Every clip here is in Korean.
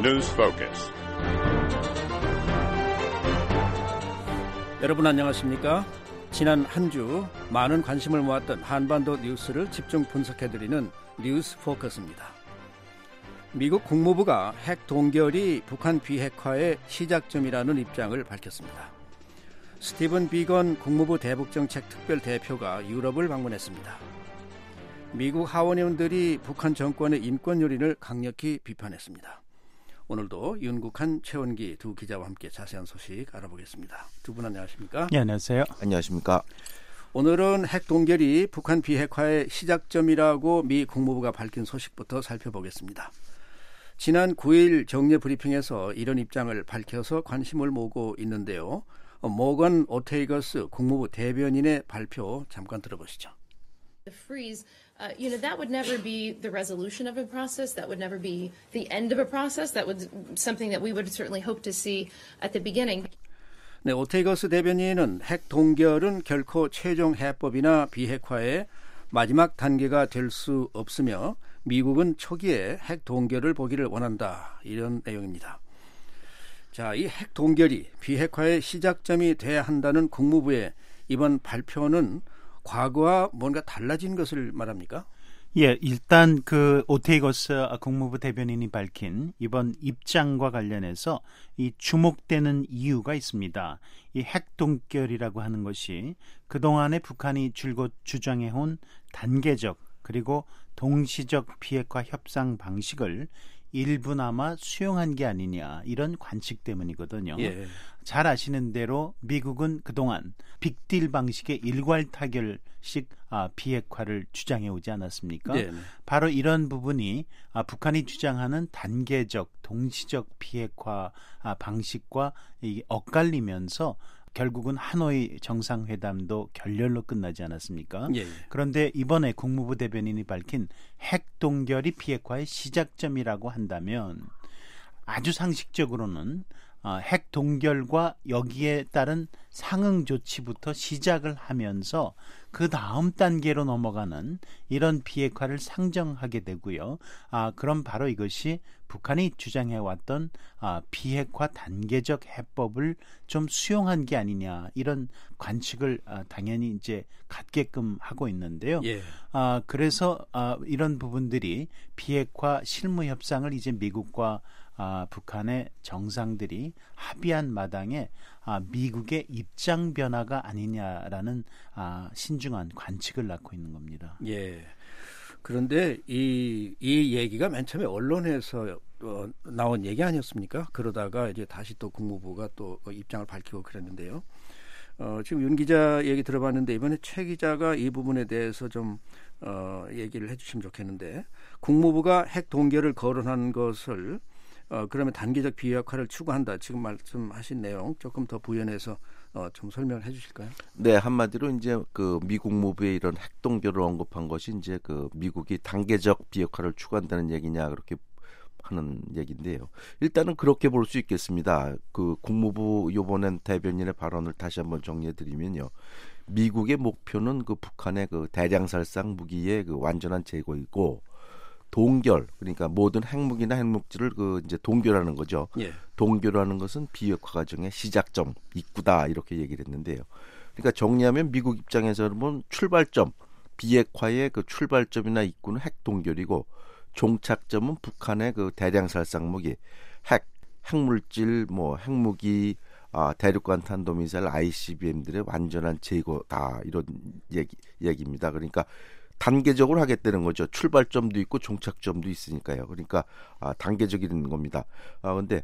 News Focus. 여러분 안녕하십니까? 지난 한 주 많은 관심을 모았던 한반도 뉴스를 집중 분석해드리는 뉴스 포커스입니다. 미국 국무부가 핵 동결이 북한 비핵화의 시작점이라는 입장을 밝혔습니다. 스티븐 비건 국무부 대북정책 특별 대표가 유럽을 방문했습니다. 미국 하원의원들이 북한 정권의 인권 요인을 강력히 비판했습니다. 오늘도 윤국한 최원기 두 기자와 함께 자세한 소식 알아보겠습니다. 두 분 안녕하십니까? 네, 안녕하세요. 안녕하십니까? 오늘은 핵 동결이 북한 비핵화의 시작점이라고 미 국무부가 밝힌 소식부터 살펴보겠습니다. 지난 9일 정례 브리핑에서 이런 입장을 밝혀서 관심을 모으고 있는데요. 모건 오테이거스 국무부 대변인의 발표 잠깐 들어보시죠. The freeze, uh, you know, that would never be the resolution of a process. That would never be the end of a process. That was something that we would certainly hope to see at the beginning. 네, 오테이거스 대변인은 핵 동결은 결코 최종 해법이나 비핵화의 마지막 단계가 될 수 없으며 미국은 초기에 핵 동결을 보기를 원한다. 이런 내용입니다. 자, 이 핵 동결이 비핵화의 시작점이 돼야 한다는 국무부의 이번 발표는 과거와 뭔가 달라진 것을 말합니까? 예, 일단 그 오테이거스 국무부 대변인이 밝힌 이번 입장과 관련해서 이 주목되는 이유가 있습니다. 이 핵동결이라고 하는 것이 그동안에 북한이 줄곧 주장해온 단계적 그리고 동시적 비핵화 협상 방식을 일부나마 수용한 게 아니냐 이런 관측 때문이거든요. 예. 잘 아시는 대로 미국은 그동안 빅딜 방식의 일괄 타결식 아, 비핵화를 주장해 오지 않았습니까? 네. 바로 이런 부분이 아, 북한이 주장하는 단계적 동시적 비핵화 아, 방식과 이 엇갈리면서 결국은 하노이 정상회담도 결렬로 끝나지 않았습니까? 예. 그런데 이번에 국무부 대변인이 밝힌 핵 동결이 비핵화의 시작점이라고 한다면 아주 상식적으로는 어, 핵 동결과 여기에 따른 상응 조치부터 시작을 하면서 그 다음 단계로 넘어가는 이런 비핵화를 상정하게 되고요. 아, 그럼 바로 이것이 북한이 주장해 왔던 아, 비핵화 단계적 해법을 좀 수용한 게 아니냐 이런 관측을 아, 당연히 이제 갖게끔 하고 있는데요. 예. 아, 그래서 아, 이런 부분들이 비핵화 실무 협상을 이제 미국과 아, 북한의 정상들이 합의한 마당에 아, 미국의 입장 변화가 아니냐라는 아, 신중한 관측을 낳고 있는 겁니다. 예. 그런데 이, 이 얘기가 맨 처음에 언론에서 어, 나온 얘기 아니었습니까? 그러다가 이제 다시 또 국무부가 또 입장을 밝히고 그랬는데요. 어, 지금 윤 기자 얘기 들어봤는데 이번에 최 기자가 이 부분에 대해서 좀 어, 얘기를 해주시면 좋겠는데 국무부가 핵 동결을 거론한 것을 어, 그러면 단계적 비핵화를 추구한다. 지금 말씀하신 내용 조금 더 부연해서 어, 좀 설명을 해주실까요? 네, 한마디로 이제 그 미국 무부의 이런 핵동결을 언급한 것이 이제 그 미국이 단계적 비핵화를 추구한다는 얘기냐 그렇게 하는 얘기인데요. 일단은 그렇게 볼 수 있겠습니다. 그 국무부 요번엔 대변인의 발언을 다시 한번 정리해 드리면요. 미국의 목표는 그 북한의 그 대량살상 무기의 그 완전한 제거이고 동결 그러니까 모든 핵무기나 핵물질을 그 이제 동결하는 거죠. 예. 동결하는 것은 비핵화 과정의 시작점 입구다 이렇게 얘기를 했는데요. 그러니까 정리하면 미국 입장에서는 보면 출발점 비핵화의 그 출발점이나 입구는 핵 동결이고 종착점은 북한의 그 대량 살상 무기 핵 핵물질 뭐 핵무기 아, 대륙간 탄도미사일 ICBM들의 완전한 제거다 이런 얘기 얘기입니다. 그러니까 단계적으로 하겠다는 거죠. 출발점도 있고 종착점도 있으니까요. 그러니까 아, 단계적인 겁니다. 아 근데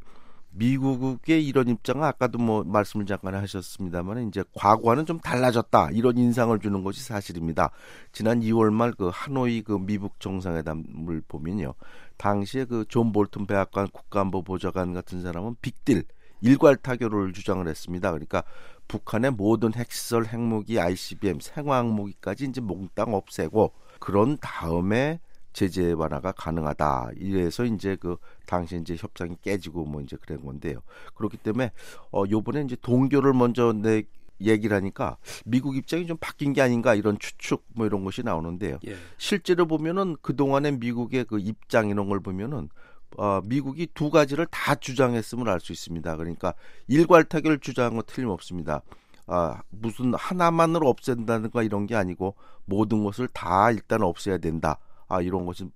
미국의 이런 입장은 아까도 뭐 말씀을 잠깐 하셨습니다만 이제 과거와는 좀 달라졌다 이런 인상을 주는 것이 사실입니다. 지난 2월 말 그 하노이 그 미북 정상회담을 보면요, 당시에 그 존 볼튼 백악관 국가안보 보좌관 같은 사람은 빅딜 일괄 타결을 주장을 했습니다. 그러니까 북한의 모든 핵시설, 핵무기, ICBM, 생화학무기까지 이제 몽땅 없애고 그런 다음에 제재 완화가 가능하다. 이래서 이제 그 당시 이제 협상이 깨지고 뭐 이제 그런 건데요. 그렇기 때문에 어 요번에 이제 동결을 먼저 내 얘기를 하니까 미국 입장이 좀 바뀐 게 아닌가 이런 추측 뭐 이런 것이 나오는데요. 예. 실제로 보면은 그동안의 미국의 그 입장 이런 걸 보면은 어, 미국이 두 가지를 다 주장했음을 알 수 있습니다. 그러니까 일괄 타결 주장은 틀림없습니다. 아, 무슨 하나만으로 없앤다는 거 이런 게 아니고 모든 것을 다 일단 없애야 된다. 아, 이런 것은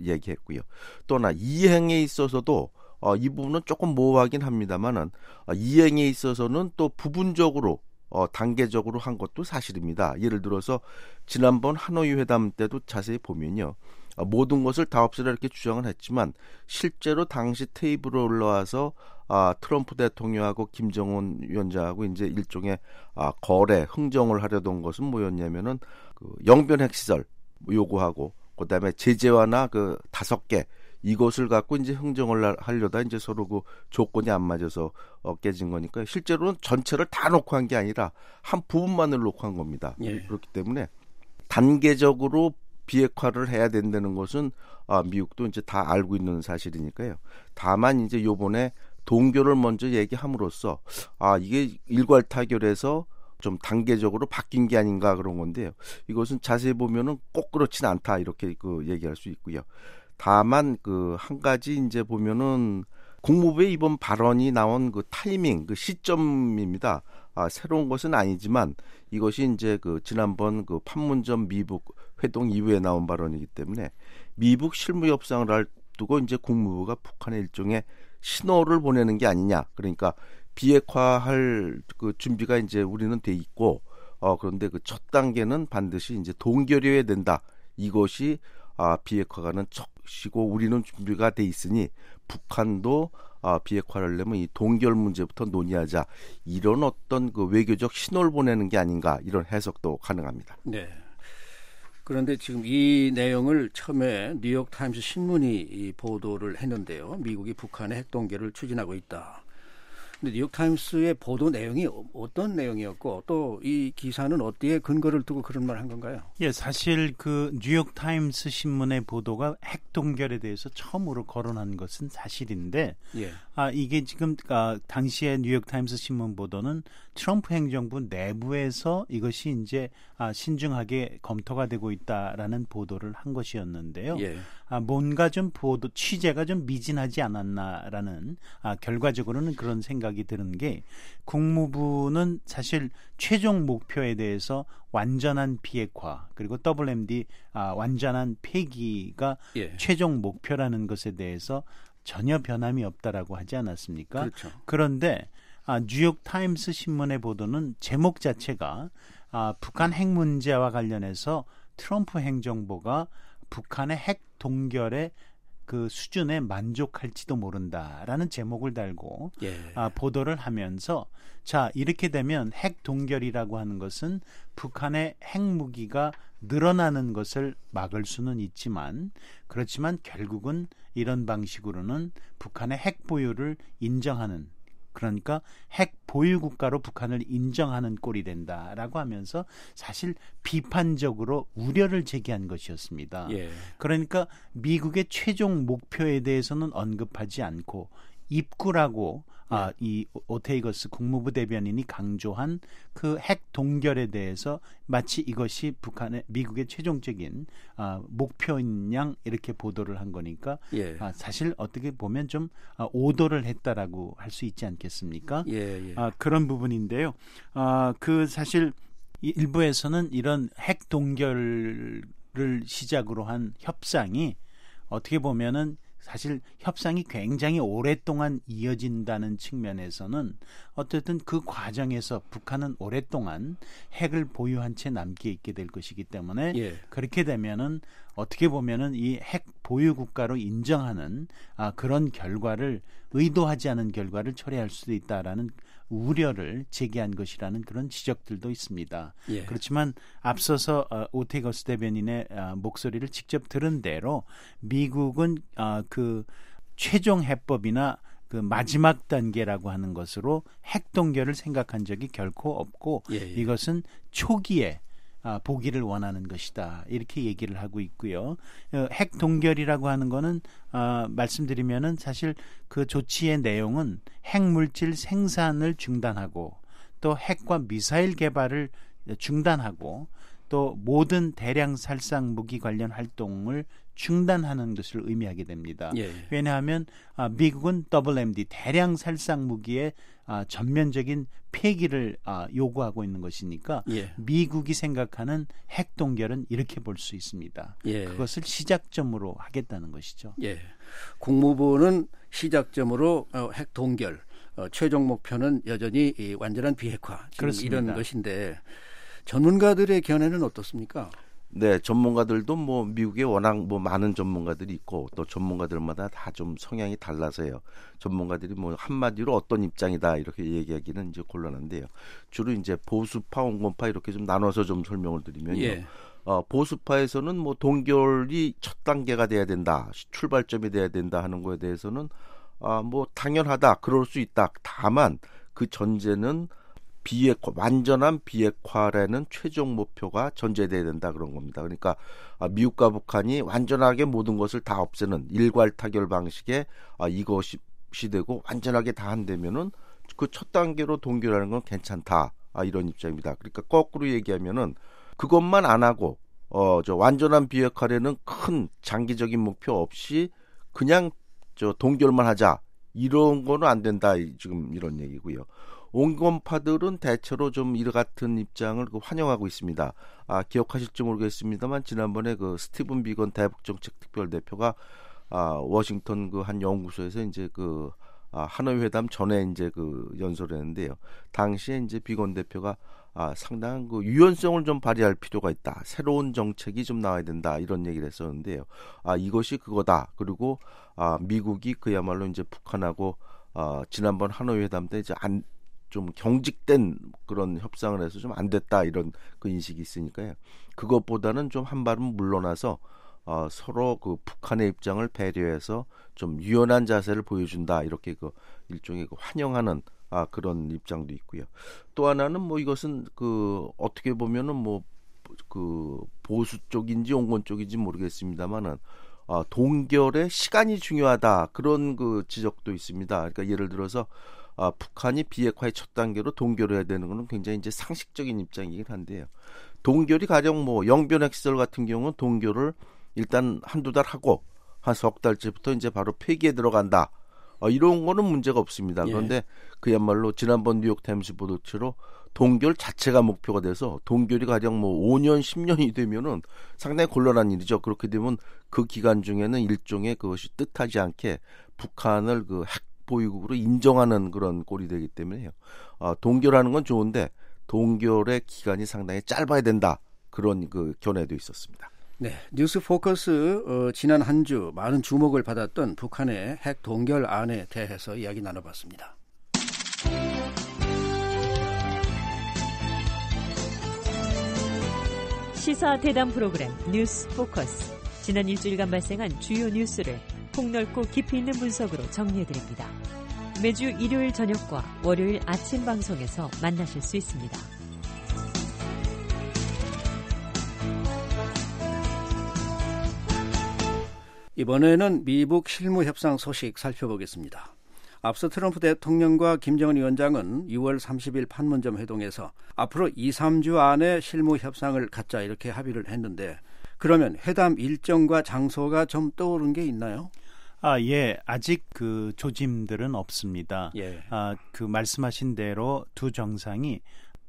얘기했고요. 또 하나 이행에 있어서도 어, 이 부분은 조금 모호하긴 합니다만은 어, 이행에 있어서는 또 부분적으로 어, 단계적으로 한 것도 사실입니다. 예를 들어서 지난번 하노이 회담 때도 자세히 보면요. 어, 모든 것을 다 없애라 이렇게 주장을 했지만 실제로 당시 테이블에 올라와서 아, 트럼프 대통령하고 김정은 위원장하고 이제 일종의 아, 거래 흥정을 하려던 것은 뭐였냐면은 그 영변 핵 시설 요구하고 그다음에 제재 완화 그 다섯 개 이것을 갖고 이제 흥정을 하려다 이제 서로 그 조건이 안 맞아서 어, 깨진 거니까 실제로는 전체를 다 놓고 한 게 아니라 한 부분만을 놓고 한 겁니다. 예. 그렇기 때문에 단계적으로 비핵화를 해야 된다는 것은 아, 미국도 이제 다 알고 있는 사실이니까요. 다만 이제 요번에 동교를 먼저 얘기함으로써 아 이게 일괄 타결에서 좀 단계적으로 바뀐 게 아닌가 그런 건데요. 이것은 자세히 보면은 꼭 그렇진 않다 이렇게 그 얘기할 수 있고요. 다만 그 한 가지 이제 보면은 국무부의 이번 발언이 나온 그 타이밍, 그 시점입니다. 아, 새로운 것은 아니지만 이것이 이제 그 지난번 그 판문점 미북 회동 이후에 나온 발언이기 때문에 미북 실무 협상을 할 두고 이제 국무부가 북한에 일종의 신호를 보내는 게 아니냐. 그러니까 비핵화할 그 준비가 이제 우리는 돼 있고 어 그런데 그 첫 단계는 반드시 이제 동결해야 된다. 이것이 아 비핵화가는 척시고 우리는 준비가 돼 있으니 북한도 아 비핵화를 하려면 이 동결 문제부터 논의하자. 이런 어떤 그 외교적 신호를 보내는 게 아닌가 이런 해석도 가능합니다. 네. 그런데 지금 이 내용을 처음에 뉴욕 타임스 신문이 보도를 했는데요. 미국이 북한의 핵 동결을 추진하고 있다. 근데 뉴욕타임스의 보도 내용이 어떤 내용이었고 또 이 기사는 어디에 근거를 두고 그런 말 한 건가요? 예, 사실 그 뉴욕타임스 신문의 보도가 핵 동결에 대해서 처음으로 거론한 것은 사실인데 예. 아 이게 지금 아, 당시에 뉴욕타임스 신문 보도는 트럼프 행정부 내부에서 이것이 이제 아, 신중하게 검토가 되고 있다라는 보도를 한 것이었는데요. 예. 아, 뭔가 좀 보도 취재가 좀 미진하지 않았나라는 아, 결과적으로는 그런 생각이 드는 게 국무부는 사실 최종 목표에 대해서 완전한 비핵화 그리고 WMD 아, 완전한 폐기가 예. 최종 목표라는 것에 대해서 전혀 변함이 없다라고 하지 않았습니까? 그렇죠. 그런데 아, 뉴욕 타임스 신문의 보도는 제목 자체가 아, 북한 핵 문제와 관련해서 트럼프 행정부가 북한의 핵 동결에 그 수준에 만족할지도 모른다라는 제목을 달고 예. 아, 보도를 하면서 자 이렇게 되면 핵 동결이라고 하는 것은 북한의 핵 무기가 늘어나는 것을 막을 수는 있지만 그렇지만 결국은 이런 방식으로는 북한의 핵 보유를 인정하는 그러니까 핵 보유 국가로 북한을 인정하는 꼴이 된다라고 하면서 사실 비판적으로 우려를 제기한 것이었습니다. 예. 그러니까 미국의 최종 목표에 대해서는 언급하지 않고 입구라고 아, 이 오테이거스 국무부 대변인이 강조한 그 핵 동결에 대해서 마치 이것이 북한의 미국의 최종적인 아, 목표인 양 이렇게 보도를 한 거니까 예. 아, 사실 어떻게 보면 좀 아, 오도를 했다라고 할 수 있지 않겠습니까? 예, 예. 아, 그런 부분인데요. 아, 그 사실 일부에서는 이런 핵 동결을 시작으로 한 협상이 어떻게 보면은 사실 협상이 굉장히 오랫동안 이어진다는 측면에서는 어쨌든 그 과정에서 북한은 오랫동안 핵을 보유한 채 남게 있게 될 것이기 때문에 예. 그렇게 되면은 어떻게 보면은 이 핵 보유 국가로 인정하는 아, 그런 결과를 의도하지 않은 결과를 초래할 수도 있다라는 우려를 제기한 것이라는 그런 지적들도 있습니다. 예. 그렇지만 앞서서 어, 오테거스 대변인의 어, 목소리를 직접 들은 대로 미국은 어, 그 최종 해법이나 그 마지막 단계라고 하는 것으로 핵 동결을 생각한 적이 결코 없고 예, 예. 이것은 초기에 아, 보기를 원하는 것이다. 이렇게 얘기를 하고 있고요. 어, 핵 동결이라고 하는 거는 아, 말씀드리면은 사실 그 조치의 내용은 핵 물질 생산을 중단하고 또 핵과 미사일 개발을 중단하고 또 모든 대량 살상 무기 관련 활동을 중단하는 것을 의미하게 됩니다. 예. 왜냐하면 아, 미국은 WMD 대량 살상 무기의 아, 전면적인 폐기를 아, 요구하고 있는 것이니까 예. 미국이 생각하는 핵 동결은 이렇게 볼 수 있습니다. 예. 그것을 시작점으로 하겠다는 것이죠. 예. 국무부는 시작점으로 어, 핵 동결, 어, 최종 목표는 여전히 이 완전한 비핵화. 이런 것인데 전문가들의 견해는 어떻습니까? 네, 전문가들도 뭐 미국에 워낙 뭐 많은 전문가들이 있고 또 전문가들마다 다 좀 성향이 달라서요. 전문가들이 뭐 한마디로 어떤 입장이다 이렇게 얘기하기는 이제 곤란한데요. 주로 이제 보수파, 온건파 이렇게 좀 나눠서 좀 설명을 드리면요. 예. 어, 보수파에서는 뭐 동결이 첫 단계가 돼야 된다, 출발점이 돼야 된다 하는 거에 대해서는 아, 뭐 당연하다, 그럴 수 있다. 다만 그 전제는 비핵화, 완전한 비핵화라는 최종 목표가 전제돼야 된다 그런 겁니다. 그러니까 아, 미국과 북한이 완전하게 모든 것을 다 없애는 일괄 타결 방식의 아, 이것이 되고 완전하게 다 한다면은 그 첫 단계로 동결하는 건 괜찮다. 아, 이런 입장입니다. 그러니까 거꾸로 얘기하면은 그것만 안 하고 어 저 완전한 비핵화라는 큰 장기적인 목표 없이 그냥 저 동결만 하자 이런 거는 안 된다 이- 지금 이런 얘기고요. 온건파들은 대체로 좀 이러 같은 입장을 그 환영하고 있습니다. 아 기억하실지 모르겠습니다만 지난번에 그 스티븐 비건 대북정책 특별 대표가 아 워싱턴 그 한 연구소에서 이제 그 아, 하노이 회담 전에 이제 그 연설을 했는데요. 당시에 이제 비건 대표가 아, 상당한 그 유연성을 좀 발휘할 필요가 있다. 새로운 정책이 좀 나와야 된다. 이런 얘기를 했었는데요. 아, 이것이 그거다. 그리고 아, 미국이 그야말로 이제 북한하고 아, 지난번 하노이 회담 때 이제 안 좀 경직된 그런 협상을 해서 좀 안 됐다 이런 그 인식이 있으니까요. 그것보다는 좀 한 발은 물러나서 어, 서로 그 북한의 입장을 배려해서 좀 유연한 자세를 보여준다 이렇게 그 일종의 그 환영하는 아 그런 입장도 있고요. 또 하나는 뭐 이것은 그 어떻게 보면은 뭐 그 보수 쪽인지 온건 쪽인지 모르겠습니다만은 아, 동결의 시간이 중요하다 그런 그 지적도 있습니다. 그러니까 예를 들어서 아, 북한이 비핵화의 첫 단계로 동결을 해야 되는 것은 굉장히 이제 상식적인 입장이긴 한데요. 동결이 가령 뭐 영변 핵 시설 같은 경우는 동결을 일단 한두 달 하고 한 석 달째부터 이제 바로 폐기에 들어간다. 어, 이런 거는 문제가 없습니다. 예. 그런데 그야말로 지난번 뉴욕 타임스 보도처럼 동결 자체가 목표가 돼서 동결이 가령 뭐 5년, 10년이 되면은 상당히 곤란한 일이죠. 그렇게 되면 그 기간 중에는 일종의 그것이 뜻하지 않게 북한을 그 핵 보유국으로 인정하는 그런 꼴이 되기 때문에요. 어, 동결하는 건 좋은데 동결의 기간이 상당히 짧아야 된다. 그런 그 견해도 있었습니다. 네, 뉴스 포커스 어, 지난 한 주 많은 주목을 받았던 북한의 핵 동결안에 대해서 이야기 나눠봤습니다. 시사 대담 프로그램 뉴스 포커스. 지난 일주일간 발생한 주요 뉴스를 폭넓고 깊이 있는 분석으로 정리해드립니다. 매주 일요일 저녁과 월요일 아침 방송에서 만나실 수 있습니다. 이번에는 미북 실무 협상 소식 살펴보겠습니다. 앞서 트럼프 대통령과 김정은 위원장은 6월 30일 판문점 회동에서 앞으로 2, 3주 안에 실무 협상을 갖자 이렇게 합의를 했는데 그러면 회담 일정과 장소가 좀 떠오른 게 있나요? 아, 예. 아직 그 조짐들은 없습니다. 예. 아, 그 말씀하신 대로 두 정상이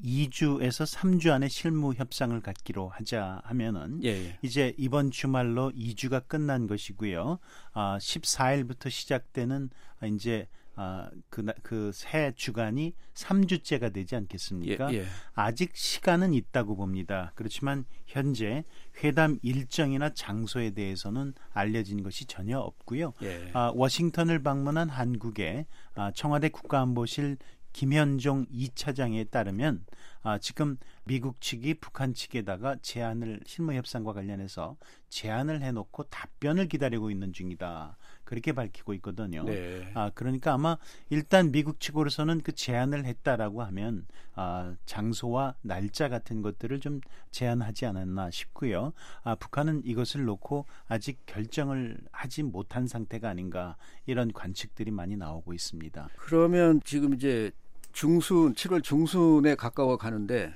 2주에서 3주 안에 실무 협상을 갖기로 하자 하면은 예. 예. 이제 이번 주말로 2주가 끝난 것이고요. 아, 14일부터 시작되는 아, 이제 아, 그 그 새 주간이 3주째가 되지 않겠습니까? 예, 예. 아직 시간은 있다고 봅니다. 그렇지만 현재 회담 일정이나 장소에 대해서는 알려진 것이 전혀 없고요. 예. 아, 워싱턴을 방문한 한국의 아, 청와대 국가안보실 김현종 2차장에 따르면 아, 지금 미국 측이 북한 측에다가 제안을 실무 협상과 관련해서 제안을 해놓고 답변을 기다리고 있는 중이다. 그렇게 밝히고 있거든요. 네. 아, 그러니까 아마 일단 미국 측으로서는 그 제안을 했다라고 하면 아, 장소와 날짜 같은 것들을 좀 제안하지 않았나 싶고요. 아, 북한은 이것을 놓고 아직 결정을 하지 못한 상태가 아닌가 이런 관측들이 많이 나오고 있습니다. 그러면 지금 이제 중순 7월 중순에 가까워 가는데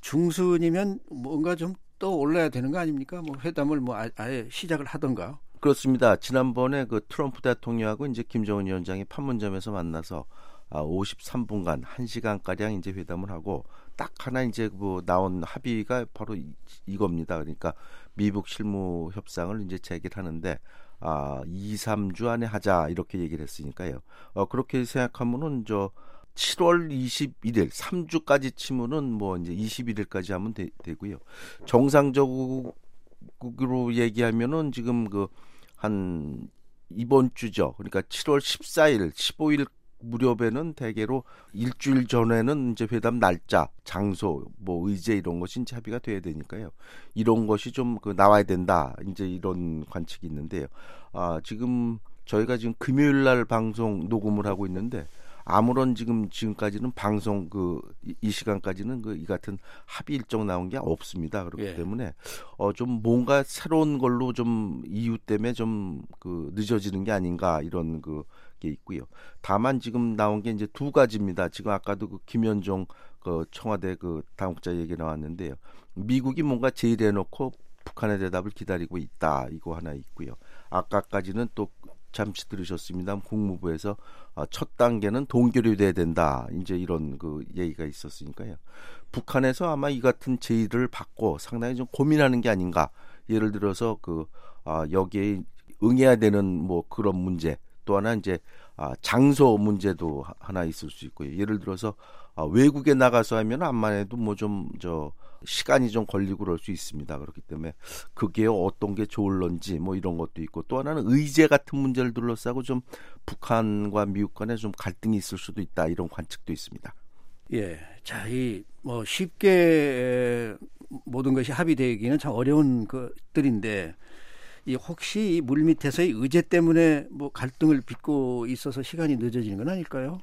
중순이면 뭔가 좀 또 올라야 되는 거 아닙니까? 뭐 회담을 뭐 아, 아예 시작을 하던가. 그렇습니다. 지난번에 그 트럼프 대통령하고 이제 김정은 위원장이 판문점에서 만나서 아, 53분간 1시간 가량 이제 회담을 하고 딱 하나 이제 뭐 나온 합의가 바로 이, 이겁니다. 그러니까 미북 실무 협상을 이제 재개하는데 아, 2, 3주 안에 하자 이렇게 얘기를 했으니까요. 어, 그렇게 생각하면은 저 7월 21일 3주까지 치면은 뭐 이제 21일까지 하면 되, 되고요. 정상적으로 얘기하면은 지금 그 한 이번 주죠. 그러니까 7월 14일, 15일 무렵에는 대개로 일주일 전에는 이제 회담 날짜, 장소, 뭐 의제 이런 것이 이제 합의가 돼야 되니까요. 이런 것이 좀 그 나와야 된다. 이제 이런 관측이 있는데요. 아, 지금 저희가 지금 금요일 날 방송 녹음을 하고 있는데 아무런 지금 지금까지는 방송 그 이 시간까지는 그 이 같은 합의 일정 나온 게 없습니다. 그렇기 예. 때문에 어 좀 뭔가 새로운 걸로 좀 이유 때문에 좀 그 늦어지는 게 아닌가 이런 그 게 있고요. 다만 지금 나온 게 이제 두 가지입니다. 지금 아까도 그 김현종 그 청와대 그 당국자 얘기 나왔는데요. 미국이 뭔가 제의해 놓고 북한의 대답을 기다리고 있다. 이거 하나 있고요. 아까까지는 또 잠시 들으셨습니다. 국무부에서 아, 첫 단계는 동결이 돼야 된다. 이제 이런 그 얘기가 있었으니까요. 북한에서 아마 이 같은 제의를 받고 상당히 좀 고민하는 게 아닌가. 예를 들어서 그 아, 여기에 응해야 되는 뭐 그런 문제 또 하나 이제 아, 장소 문제도 하- 하나 있을 수 있고요. 예를 들어서 아, 외국에 나가서 하면 암만 해도 뭐 좀 저 시간이 좀 걸리고 그럴 수 있습니다. 그렇기 때문에 그게 어떤 게 좋을런지 뭐 이런 것도 있고 또 하나는 의제 같은 문제를 둘러싸고 좀 북한과 미국 간에 좀 갈등이 있을 수도 있다 이런 관측도 있습니다. 예. 자, 이 뭐 쉽게 모든 것이 합의되기는 참 어려운 것들인데 이 혹시 이 물 밑에서의 의제 때문에 뭐 갈등을 빚고 있어서 시간이 늦어지는 건 아닐까요?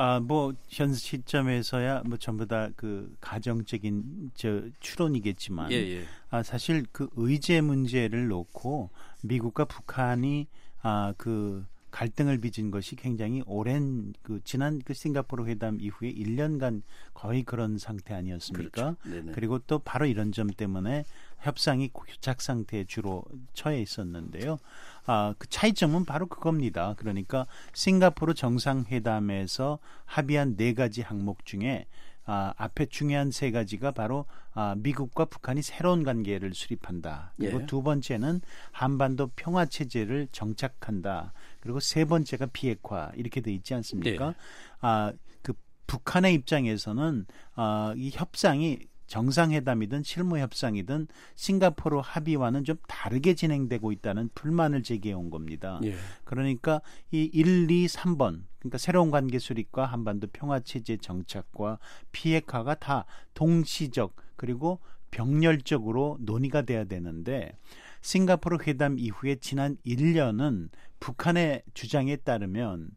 아, 뭐, 현 시점에서야 뭐 전부 다 그 가정적인 저 추론이겠지만, 예. 아, 사실 그 의제 문제를 놓고 미국과 북한이 아, 그 갈등을 빚은 것이 굉장히 오랜 그 지난 그 싱가포르 회담 이후에 1년간 거의 그런 상태 아니었습니까? 네네. 그리고 또 바로 이런 점 때문에 협상이 교착 상태에 주로 처해 있었는데요. 아, 그 차이점은 바로 그겁니다. 그러니까 싱가포르 정상회담에서 합의한 네 가지 항목 중에 아, 앞에 중요한 세 가지가 바로 아, 미국과 북한이 새로운 관계를 수립한다. 그리고 예. 두 번째는 한반도 평화 체제를 정착한다. 그리고 세 번째가 비핵화 이렇게 돼 있지 않습니까? 네. 아, 그 북한의 입장에서는 아, 이 협상이 정상회담이든 실무 협상이든 싱가포르 합의와는 좀 다르게 진행되고 있다는 불만을 제기해 온 겁니다. 예. 그러니까 이 1, 2, 3번 그러니까 새로운 관계 수립과 한반도 평화 체제 정착과 비핵화가 다 동시적 그리고 병렬적으로 논의가 돼야 되는데 싱가포르 회담 이후에 지난 1년은 북한의 주장에 따르면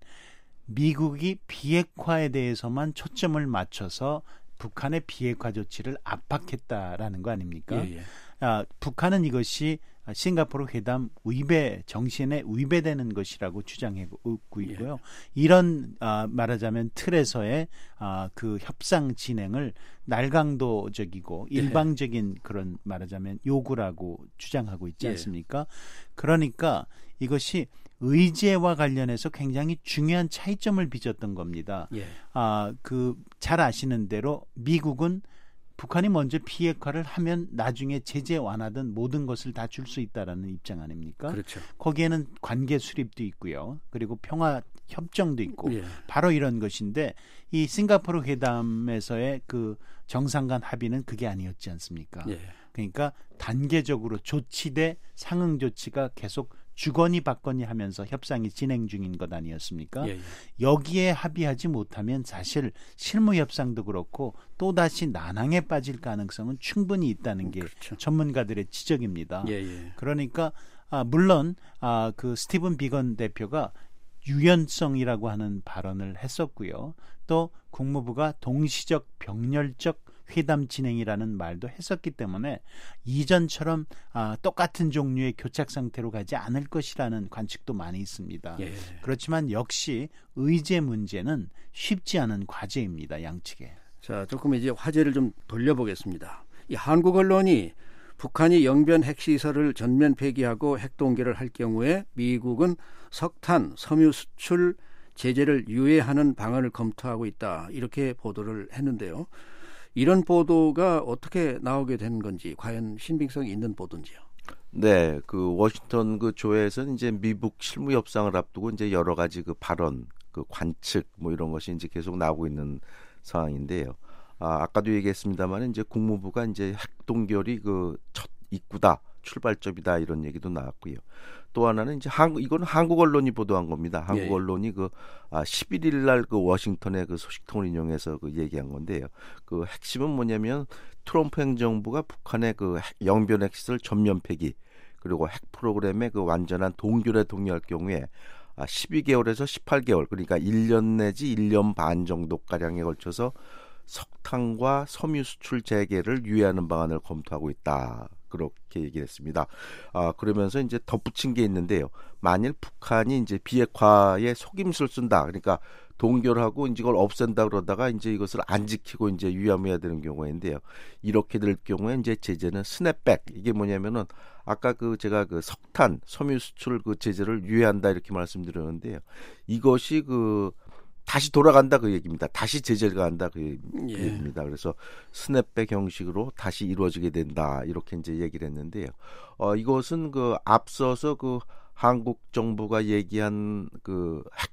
미국이 비핵화에 대해서만 초점을 맞춰서 북한의 비핵화 조치를 압박했다라는 거 아닙니까? 예, 예. 아, 북한은 이것이 싱가포르 회담 위배 정신에 위배되는 것이라고 주장하고 있고요. 이런 아, 말하자면 틀에서의 아, 그 협상 진행을 날강도적이고 예. 일방적인 그런 말하자면 요구라고 주장하고 있지 예. 않습니까? 그러니까 이것이 의제와 관련해서 굉장히 중요한 차이점을 빚었던 겁니다. 예. 아, 그 잘 아시는 대로 미국은 북한이 먼저 비핵화를 하면 나중에 제재 완화든 모든 것을 다 줄 수 있다라는 입장 아닙니까? 그렇죠. 거기에는 관계 수립도 있고요. 그리고 평화 협정도 있고 예. 바로 이런 것인데 이 싱가포르 회담에서의 그 정상 간 합의는 그게 아니었지 않습니까? 예. 그러니까 단계적으로 조치 대 상응 조치가 계속 주거니 받거니 하면서 협상이 진행 중인 것 아니었습니까? 예. 예. 여기에 합의하지 못하면 사실 실무 협상도 그렇고 또 다시 난항에 빠질 가능성은 충분히 있다는 게 그렇죠. 전문가들의 지적입니다. 예. 예. 그러니까 아, 물론 아, 그 스티븐 비건 대표가 유연성이라고 하는 발언을 했었고요. 또 국무부가 동시적 병렬적 회담 진행이라는 말도 했었기 때문에 이전처럼 아, 똑같은 종류의 교착 상태로 가지 않을 것이라는 관측도 많이 있습니다. 예. 그렇지만 역시 의제 문제는 쉽지 않은 과제입니다. 양측에. 자, 조금 이제 화제를 좀 돌려보겠습니다. 이 한국 언론이 북한이 영변 핵시설을 전면 폐기하고 핵동결을 할 경우에 미국은 석탄, 섬유 수출 제재를 유예하는 방안을 검토하고 있다. 이렇게 보도를 했는데요. 이런 보도가 어떻게 나오게 된 건지 과연 신빙성이 있는 보도인지요? 네, 그 워싱턴 그 조회에서는 이제 미국 실무 협상을 앞두고 이제 여러 가지 그 발언, 그 관측 뭐 이런 것이 이제 계속 나오고 있는 상황인데요. 아, 아까도 얘기했습니다만 이제 국무부가 이제 핵 동결이 그 첫 입구다. 출발점이다 이런 얘기도 나왔고요. 또 하나는 이제 한국 이거는 한국 언론이 보도한 겁니다. 한국 예. 언론이 그 아, 11일 날 그 워싱턴의 그 소식통을 인용해서 그 얘기한 건데요. 그 핵심은 뭐냐면 트럼프 행정부가 북한의 그 핵- 영변 핵시설 전면 폐기 그리고 핵 프로그램의 그 완전한 동결에 동의할 경우에 아, 12개월에서 18개월 그러니까 1년 내지 1년 반 정도 가량에 걸쳐서 석탄과 섬유 수출 재개를 유예하는 방안을 검토하고 있다. 그렇게 얘기를 했습니다. 아, 그러면서 이제 덧붙인 게 있는데요. 만일 북한이 이제 비핵화에 속임수를 쓴다. 그러니까 동결하고 이제 이걸 없앤다 그러다가 이제 이것을 안 지키고 이제 유야무야 되는 경우인데요. 이렇게 될 경우에 이제 제재는 스냅백. 이게 뭐냐면은 아까 그 제가 그 석탄, 섬유 수출 그 제재를 유예한다 이렇게 말씀드렸는데요. 이것이 그 다시 돌아간다 그 얘기입니다. 다시 제재가 한다 그 얘기- 그 예. 얘기입니다. 그래서 스냅백 형식으로 다시 이루어지게 된다 이렇게 이제 얘기를 했는데요. 어 이것은 그 앞서서 그 한국 정부가 얘기한 그 핵,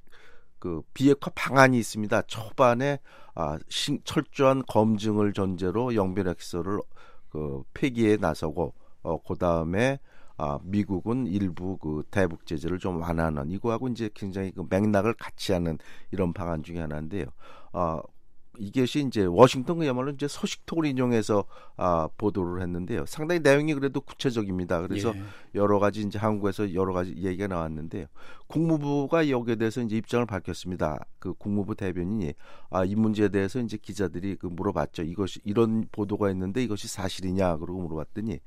그 비핵화 방안이 있습니다. 초반에 아, 신, 철저한 검증을 전제로 영변핵시설을 그 폐기에 나서고 어 그 다음에 아, 미국은 일부 그 대북 제재를 좀 완화하는 이거하고 이제 굉장히 그 맥락을 같이 하는 이런 방안 중에 하나인데요. 아, 이것이 이제 워싱턴 그야말로 이제 소식통을 인용해서 아, 보도를 했는데요. 상당히 내용이 그래도 구체적입니다. 그래서 예. 여러 가지 이제 한국에서 여러 가지 얘기가 나왔는데요. 국무부가 여기에 대해서 이제 입장을 밝혔습니다. 그 국무부 대변인이 아, 이 문제에 대해서 이제 기자들이 그 물어봤죠. 이것이 이런 보도가 있는데 이것이 사실이냐 그러고 물어봤더니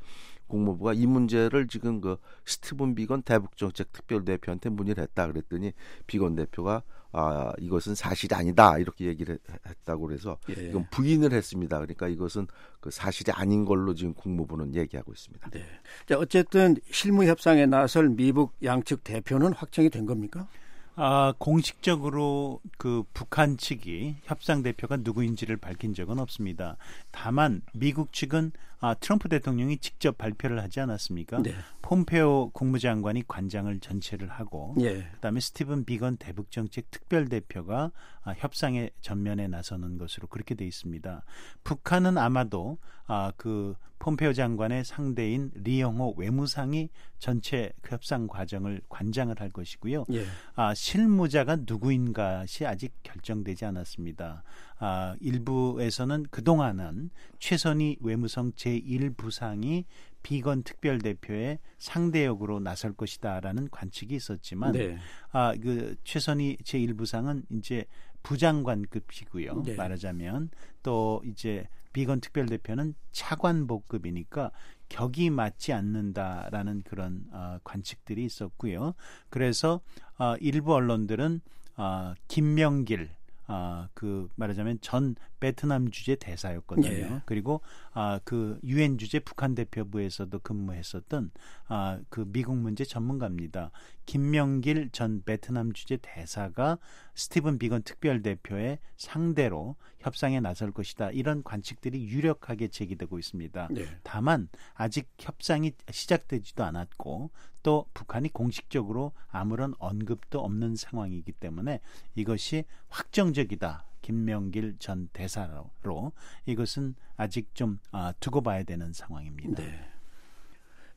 국무부가 이 문제를 지금 그 스티븐 비건 대북정책 특별대표한테 문의를 했다 그랬더니 비건 대표가 아 이것은 사실이 아니다 이렇게 얘기를 했- 했다고 그래서 예. 이건 부인을 했습니다. 그러니까 이것은 그 사실이 아닌 걸로 지금 국무부는 얘기하고 있습니다. 네. 자, 어쨌든 실무 협상에 나설 미국 양측 대표는 확정이 된 겁니까? 아, 공식적으로 그 북한 측이 협상 대표가 누구인지를 밝힌 적은 없습니다. 다만 미국 측은 아, 트럼프 대통령이 직접 발표를 하지 않았습니까? 네. 폼페오 국무장관이 관장을 전체를 하고 예. 그다음에 스티븐 비건 대북정책 특별대표가 아, 협상에 전면에 나서는 것으로 그렇게 돼 있습니다. 북한은 아마도 아, 그 폼페오 장관의 상대인 리영호 외무상이 전체 그 협상 과정을 관장을 할 것이고요. 예. 아, 실무자가 누구인가시 아직 결정되지 않았습니다. 아, 일부에서는 그동안은 최선희 외무성 제 1부상이 비건 특별대표의 상대역으로 나설 것이다라는 관측이 있었지만 네. 아, 그 최선희 제1부상은 이제 부장관급이고요. 네. 말하자면 또 이제 비건 특별대표는 차관복급이니까 격이 맞지 않는다라는 그런 어, 관측들이 있었고요. 그래서 어, 일부 언론들은 어, 김명길 아, 그 말하자면 전 베트남 주재 대사였거든요. 예. 그리고 아, 그 유엔 주재 북한 대표부에서도 근무했었던 아, 그 미국 문제 전문가입니다. 김명길 전 베트남 주재 대사가 스티븐 비건 특별 대표의 상대로 협상에 나설 것이다. 이런 관측들이 유력하게 제기되고 있습니다. 네. 다만 아직 협상이 시작되지도 않았고 또 북한이 공식적으로 아무런 언급도 없는 상황이기 때문에 이것이 확정적이다. 김명길 전 대사로 이것은 아직 좀 아, 두고 봐야 되는 상황입니다. 네.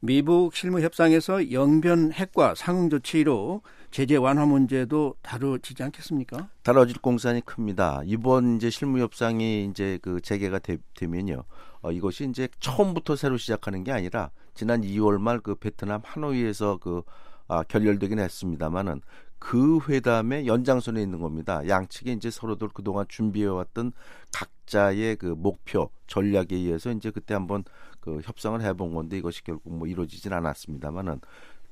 미북 실무 협상에서 영변 핵과 상응 조치로 제재 완화 문제도 다루지 않겠습니까? 다뤄질 공산이 큽니다. 이번 이제 실무 협상이 이제 그 재개가 되, 면요 어, 이것이 이제 처음부터 새로 시작하는 게 아니라 지난 2월 말 그 베트남 하노이에서 그 아, 결렬되긴 했습니다만은 그 회담의 연장선에 있는 겁니다. 양측이 이제 서로들 그동안 준비해왔던 각자의 그 목표 전략에 의해서 이제 그때 한번 그 협상을 해본 건데 이것이 결국 뭐 이루어지진 않았습니다만은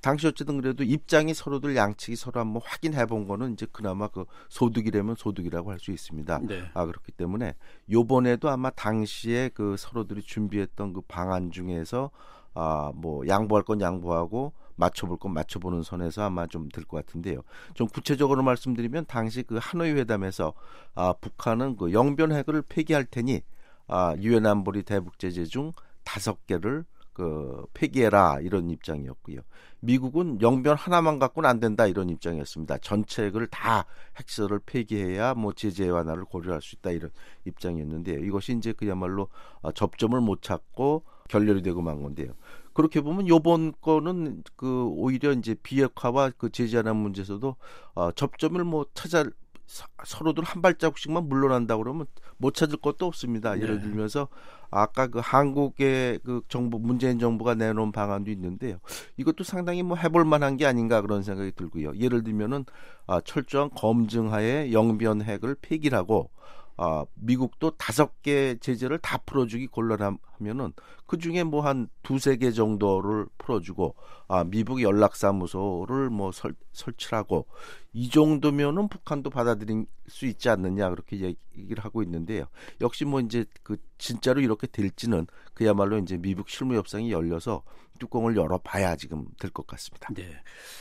당시 어쨌든 그래도 입장이 서로들 양측이 서로 한번 확인해 본 거는 이제 그나마 그 소득이라면 소득이라고 할 수 있습니다. 네. 아 그렇기 때문에 요번에도 아마 당시에 그 서로들이 준비했던 그 방안 중에서 아 뭐 양보할 건 양보하고 맞춰볼 건 맞춰보는 선에서 아마 좀 될 것 같은데요. 좀 구체적으로 말씀드리면 당시 그 하노이 회담에서 아 북한은 그 영변 핵을 폐기할 테니 아 유엔 안보리 대북 제재 중 다섯 개를 그 폐기해라 이런 입장이었고요. 미국은 영변 하나만 갖고는 안 된다 이런 입장이었습니다. 전체를 다 핵시설을 폐기해야 뭐 제재 완화를 고려할 수 있다 이런 입장이었는데 이것이 이제 그야말로 어, 접점을 못 찾고 결렬이 되고 만 건데요. 그렇게 보면 요번 거는 그 오히려 이제 비핵화와 그 제재 완화 문제에서도 어, 접점을 뭐 찾아 서- 서로들 한 발자국씩만 물러난다 그러면 못 찾을 것도 없습니다. 예를 네. 들면서 아까 그 한국의 그 정부 문재인 정부가 내놓은 방안도 있는데요. 이것도 상당히 뭐 해볼 만한 게 아닌가 그런 생각이 들고요. 예를 들면은 아, 철저한 검증하에 영변 핵을 폐기하고 아, 미국도 다섯 개 제재를 다 풀어주기 곤란하면은 그 중에 뭐 한 두세 개 정도를 풀어주고 아, 미국 연락사무소를 뭐 설, 설치하고 이 정도면은 북한도 받아들일 수 있지 않느냐 그렇게 얘기를 하고 있는데요. 역시 뭐 이제 그 진짜로 이렇게 될지는 그야말로 이제 미국 실무 협상이 열려서 뚜껑을 열어봐야 지금 될 것 같습니다. 네.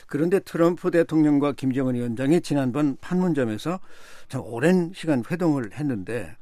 그런데 트럼프 대통령과 김정은 위원장이 지난번 판문점에서 참 오랜 시간 회동을 했는데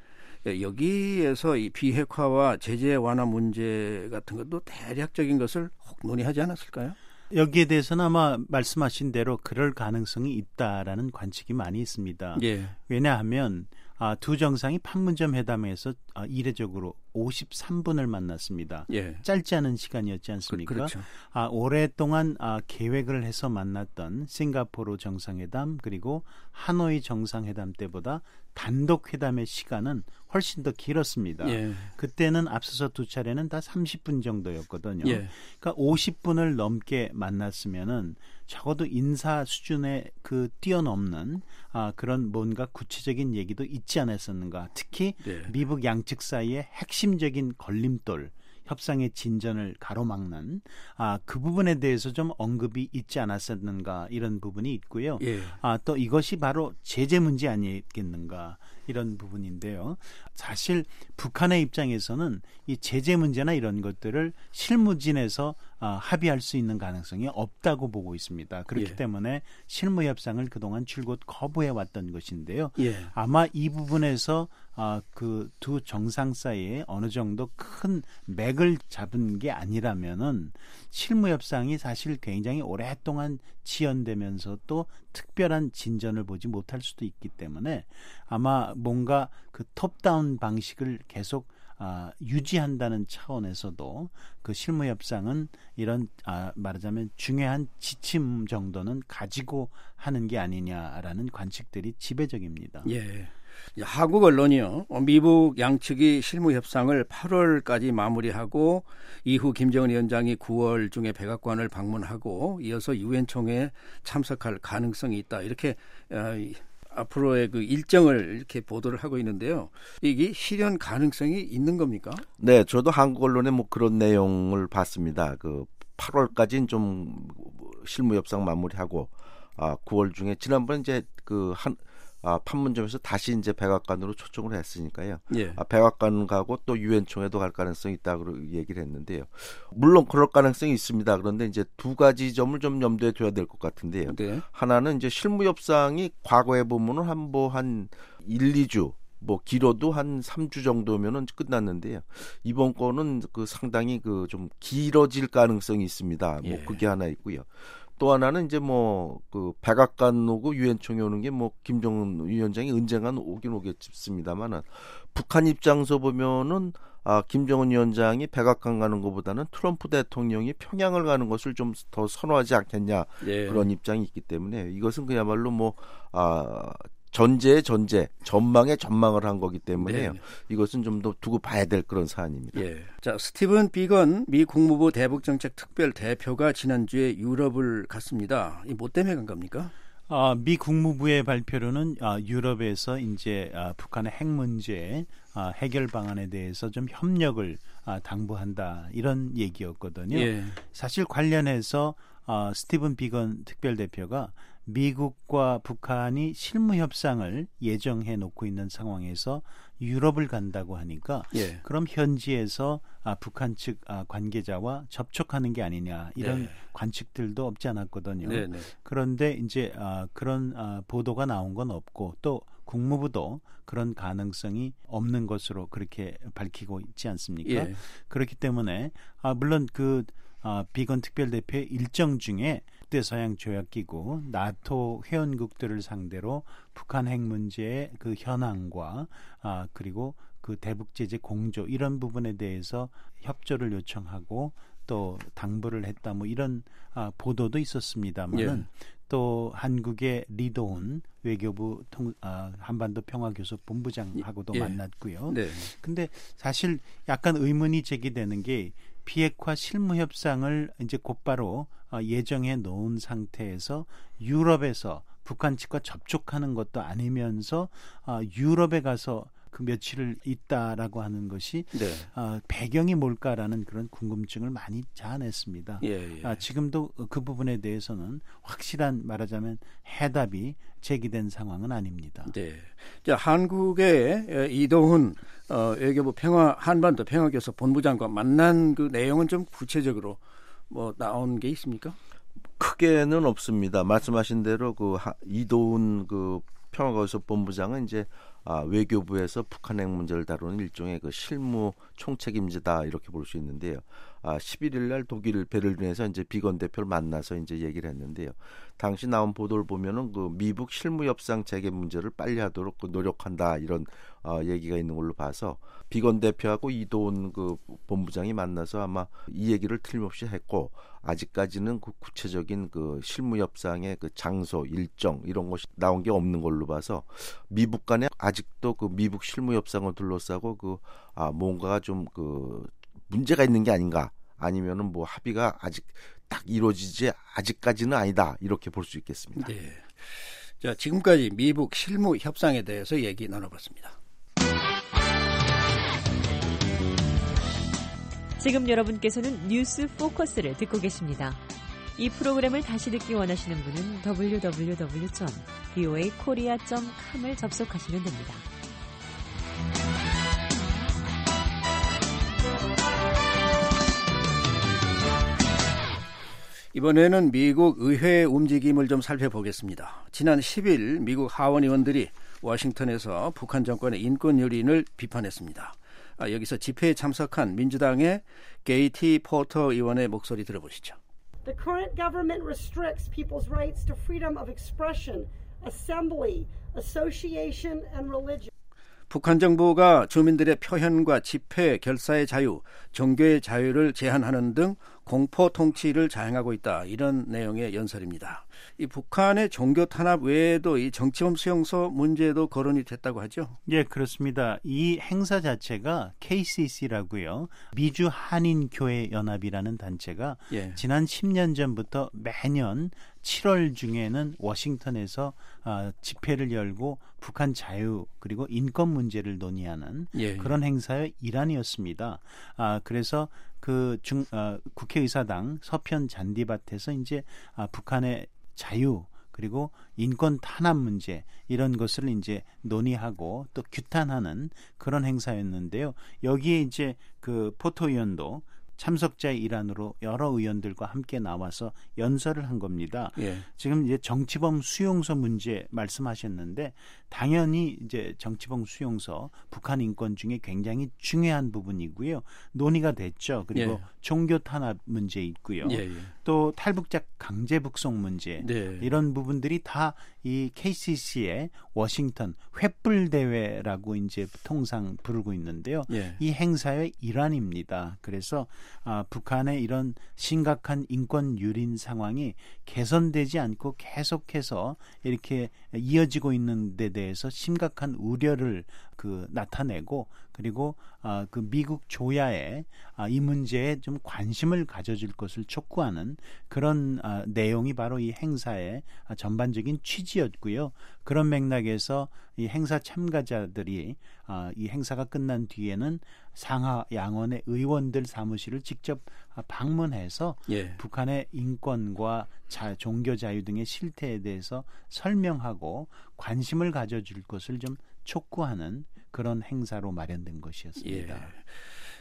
예, 여기에서 이 비핵화와 제재 완화 문제 같은 것도 대략적인 것을 혹 논의하지 않았을까요? 여기에 대해서는 아마 말씀하신 대로 그럴 가능성이 있다라는 관측이 많이 있습니다. 예. 왜냐하면 아, 두 정상이 판문점 회담에서 아, 이례적으로 53분을 만났습니다. 예. 짧지 않은 시간이었지 그, 않습니까? 그렇죠. 아, 오랫동안 아, 계획을 해서 만났던 싱가포르 정상회담 그리고 하노이 정상회담 때보다 단독 회담의 시간은 훨씬 더 길었습니다. 예. 그때는 앞서서 두 차례는 다 30분 정도였거든요. 예. 그러니까 50분을 넘게 만났으면은 적어도 인사 수준의 그 뛰어넘는 아, 그런 뭔가 구체적인 얘기도 있지 않았었는가. 특히 네. 미국 양측 사이에 핵심적인 걸림돌 협상의 진전을 가로막는 아, 그 부분에 대해서 좀 언급이 있지 않았었는가 이런 부분이 있고요. 예. 아, 또 이것이 바로 제재 문제 아니겠는가 이런 부분인데요. 사실 북한의 입장에서는 이 제재 문제나 이런 것들을 실무진에서 아, 합의할 수 있는 가능성이 없다고 보고 있습니다. 그렇기 예. 때문에 실무 협상을 그동안 줄곧 거부해 왔던 것인데요. 예. 아마 이 부분에서 아, 그 두 정상 사이에 어느 정도 큰 맥을 잡은 게 아니라면은 실무 협상이 사실 굉장히 오랫동안 지연되면서 또 특별한 진전을 보지 못할 수도 있기 때문에 아마 뭔가 그 톱다운 방식을 계속 아, 유지한다는 차원에서도 그 실무 협상은 이런 아, 말하자면 중요한 지침 정도는 가지고 하는 게 아니냐라는 관측들이 지배적입니다. 예. 이 한국 언론이요. 어, 미국 양측이 실무 협상을 8월까지 마무리하고 이후 김정은 위원장이 9월 중에 백악관을 방문하고 이어서 유엔 총회에 참석할 가능성이 있다. 이렇게 어, 이, 앞으로의 그 일정을 이렇게 보도를 하고 있는데요. 이게 실현 가능성이 있는 겁니까? 네, 저도 한국 언론에 뭐 그런 내용을 봤습니다. 그 8월까지는 좀 실무 협상 마무리하고 아 9월 중에 지난번 이제 그 한 아, 판문점에서 다시 이제 백악관으로 초청을 했으니까요. 예. 아, 백악관 가고 또 유엔 총회도 갈 가능성이 있다고 얘기를 했는데요. 물론 그럴 가능성이 있습니다. 그런데 이제 두 가지 점을 좀 염두에 둬야 될 것 같은데요. 네. 하나는 이제 실무 협상이 과거에 보면은 한뭐한 1, 2주 뭐 길어도 한 3주 정도면은 끝났는데요. 이번 거는 그 상당히 그 좀 길어질 가능성이 있습니다. 뭐 예. 그게 하나 있고요. 또 하나는 이제 뭐 그 백악관 오고 유엔 총회 오는 게 뭐 김정은 위원장이 언젠간 오긴 오겠습니다만은 북한 입장에서 보면은 아 김정은 위원장이 백악관 가는 것보다는 트럼프 대통령이 평양을 가는 것을 좀 더 선호하지 않겠냐 예. 그런 입장이 있기 때문에 이것은 그야말로 뭐 아, 전제의 전제, 전망의 전망을 한 거기 때문에요. 네. 이것은 좀 더 두고 봐야 될 그런 사안입니다. 예. 자, 스티븐 비건 미 국무부 대북정책 특별 대표가 지난주에 유럽을 갔습니다. 이 뭐 때문에 간 겁니까? 아, 미 국무부의 발표로는 아, 유럽에서 이제 아, 북한의 핵 문제 아, 해결 방안에 대해서 좀 협력을 아, 당부한다 이런 얘기였거든요. 예. 사실 관련해서 어, 스티븐 비건 특별 대표가 미국과 북한이 실무 협상을 예정해 놓고 있는 상황에서 유럽을 간다고 하니까 예. 그럼 현지에서 아, 북한 측 아, 관계자와 접촉하는 게 아니냐 이런 네. 관측들도 없지 않았거든요. 네, 네. 그런데 이제 아, 그런 아, 보도가 나온 건 없고 또 국무부도 그런 가능성이 없는 것으로 그렇게 밝히고 있지 않습니까? 예. 그렇기 때문에 아, 물론 그 아, 비건 특별대표의 일정 중에 북대서양 조약 기구 나토 회원국들을 상대로 북한 핵 문제의 그 현황과 아, 그리고 그 대북 제재 공조 이런 부분에 대해서 협조를 요청하고 또 당부를 했다 뭐 이런 아, 보도도 있었습니다만은 예. 또 한국의 리도훈 외교부 통, 아, 한반도 평화교섭 본부장하고도 예. 만났고요. 네. 근데 사실 약간 의문이 제기되는 게 비핵화 실무 협상을 이제 곧바로 어, 예정해 놓은 상태에서 유럽에서 북한 측과 접촉하는 것도 아니면서 어, 유럽에 가서 그 며칠을 있다라고 하는 것이 네. 어, 배경이 뭘까라는 그런 궁금증을 많이 자아냈습니다. 예, 예. 아, 지금도 그 부분에 대해서는 확실한 말하자면 해답이 제기된 상황은 아닙니다. 네. 자, 한국의 에, 이동훈 어, 외교부 평화 한반도 평화교섭 본부장과 만난 그 내용은 좀 구체적으로 뭐 나온 게 있습니까? 크게는 없습니다. 말씀하신 대로 그 하- 이도훈 그 평화교섭 본부장은 이제 아, 외교부에서 북한 핵 문제를 다루는 일종의 그 실무 총책임자다 이렇게 볼 수 있는데요. 아, 11일 날 독일 베를린에서 이제 비건 대표를 만나서 이제 얘기를 했는데요. 당시 나온 보도를 보면은 그 미북 실무 협상 재개 문제를 빨리 하도록 그 노력한다 이런 어, 얘기가 있는 걸로 봐서 비건 대표하고 이도훈 그 본부장이 만나서 아마 이 얘기를 틀림없이 했고 아직까지는 그 구체적인 그 실무 협상의 그 장소 일정 이런 것이 나온 게 없는 걸로 봐서 미북 간에 아직도 그 미북 실무 협상을 둘러싸고 그 아 뭔가가 좀 그 문제가 있는 게 아닌가 아니면은 뭐 합의가 아직 딱 이루어지지 아직까지는 아니다 이렇게 볼 수 있겠습니다. 네. 자, 지금까지 미북 실무 협상에 대해서 얘기 나눠봤습니다. 지금 여러분께서는 뉴스 포커스를 듣고 계십니다. 이 프로그램을 다시 듣기 원하시는 분은 www.voakorea.com을 접속하시면 됩니다. 이번에는 미국 의회 움직임을 좀 살펴보겠습니다. 지난 10일 미국 하원 의원들이 워싱턴에서 북한 정권의 인권 유린을 비판했습니다. 아, 여기서 집회에 참석한 민주당의 게이티 포터 의원의 목소리 들어보시죠. The current government restricts people's rights to freedom of expression, assembly, association, and religion. 북한 정부가 주민들의 표현과 집회, 결사의 자유, 종교의 자유를 제한하는 등 공포 통치를 자행하고 있다. 이런 내용의 연설입니다. 이 북한의 종교 탄압 외에도 이 정치범 수용소 문제도 거론이 됐다고 하죠. 예, 그렇습니다. 이 행사 자체가 KCC라고요. 미주 한인 교회 연합이라는 단체가 예. 지난 10년 전부터 매년 7월 중에는 워싱턴에서 아, 집회를 열고 북한 자유 그리고 인권 문제를 논의하는 예. 그런 행사의 일환이었습니다. 아, 그래서 그 중, 아, 국회의사당 서편 잔디밭에서 이제 아, 북한의 자유 그리고 인권 탄압 문제 이런 것을 이제 논의하고 또 규탄하는 그런 행사였는데요. 여기에 이제 그 포토 의원도 참석자의 일환으로 여러 의원들과 함께 나와서 연설을 한 겁니다. 예. 지금 이제 정치범 수용소 문제 말씀하셨는데 당연히 이제 정치범 수용소 북한 인권 중에 굉장히 중요한 부분이고요. 논의가 됐죠. 그리고 예. 종교 탄압 문제 있고요. 예, 예. 또 탈북자 강제 북송 문제 네. 이런 부분들이 다 이 KCC의 워싱턴 횃불 대회라고 이제 통상 부르고 있는데요. 예. 이 행사의 일환입니다. 그래서 아, 북한의 이런 심각한 인권 유린 상황이 개선되지 않고 계속해서 이렇게 이어지고 있는 데 대해서 심각한 우려를 그 나타내고 그리고 아, 그 미국 조야에 아, 이 문제에 좀 관심을 가져줄 것을 촉구하는 그런 아, 내용이 바로 이 행사의 아, 전반적인 취지였고요. 그런 맥락에서 이 행사 참가자들이 아, 이 행사가 끝난 뒤에는 상하 양원의 의원들 사무실을 직접 아, 방문해서 예. 북한의 인권과 자, 종교 자유 등의 실태에 대해서 설명하고 관심을 가져줄 것을 좀 촉구하는 그런 행사로 마련된 것이었습니다. 예.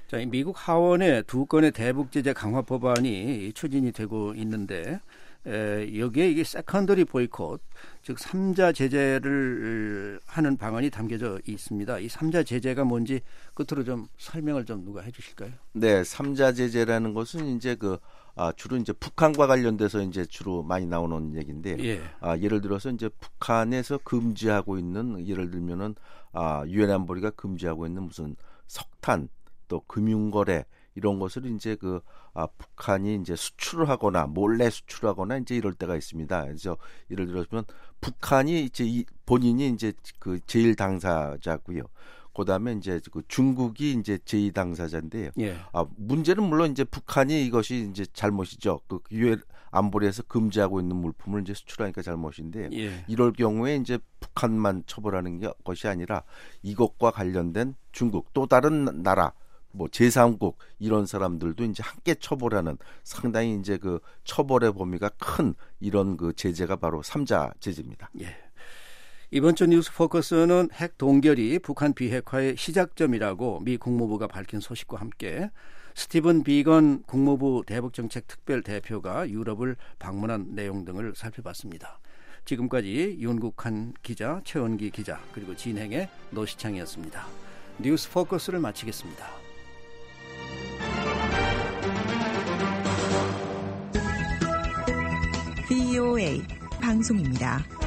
자, 이 미국 하원의 두 건의 대북 제재 강화 법안이 추진이 되고 있는데 에, 여기에 이게 secondary boycott 즉 삼자 제재를 하는 방안이 담겨져 있습니다. 이 삼자 제재가 뭔지 끝으로 좀 설명을 좀 누가 해 주실까요? 네, 삼자 제재라는 것은 이제 그 아, 주로 이제 북한과 관련돼서 이제 주로 많이 나오는 얘기인데 예. 아, 예를 들어서 이제 북한에서 금지하고 있는 예를 들면은 아, 유엔 안보리가 금지하고 있는 무슨 석탄 또 금융거래 이런 것을 이제 그 아, 북한이 이제 수출을 하거나 몰래 수출하거나 이제 이럴 때가 있습니다. 그래서 예를 들어서 북한이 이제 이 본인이 이제 그 제일 당사자고요. 그다음에 이제 그 중국이 이제 제2 당사자인데요. 예. 아, 문제는 물론 이제 북한이 이것이 이제 잘못이죠. 그 유엔 안보리에서 금지하고 있는 물품을 이제 수출하니까 잘못인데 예. 이럴 경우에 이제 북한만 처벌하는 게- 것이 아니라 이것과 관련된 중국 또 다른 나라 뭐 제3국 이런 사람들도 이제 함께 처벌하는 상당히 이제 그 처벌의 범위가 큰 이런 그 제재가 바로 삼자 제재입니다. 예. 이번 주 뉴스 포커스는 핵 동결이 북한 비핵화의 시작점이라고 미 국무부가 밝힌 소식과 함께 스티븐 비건 국무부 대북정책 특별 대표가 유럽을 방문한 내용 등을 살펴봤습니다. 지금까지 윤국한 기자, 최원기 기자, 그리고 진행의 노시창이었습니다. 뉴스 포커스를 마치겠습니다. VOA 방송입니다.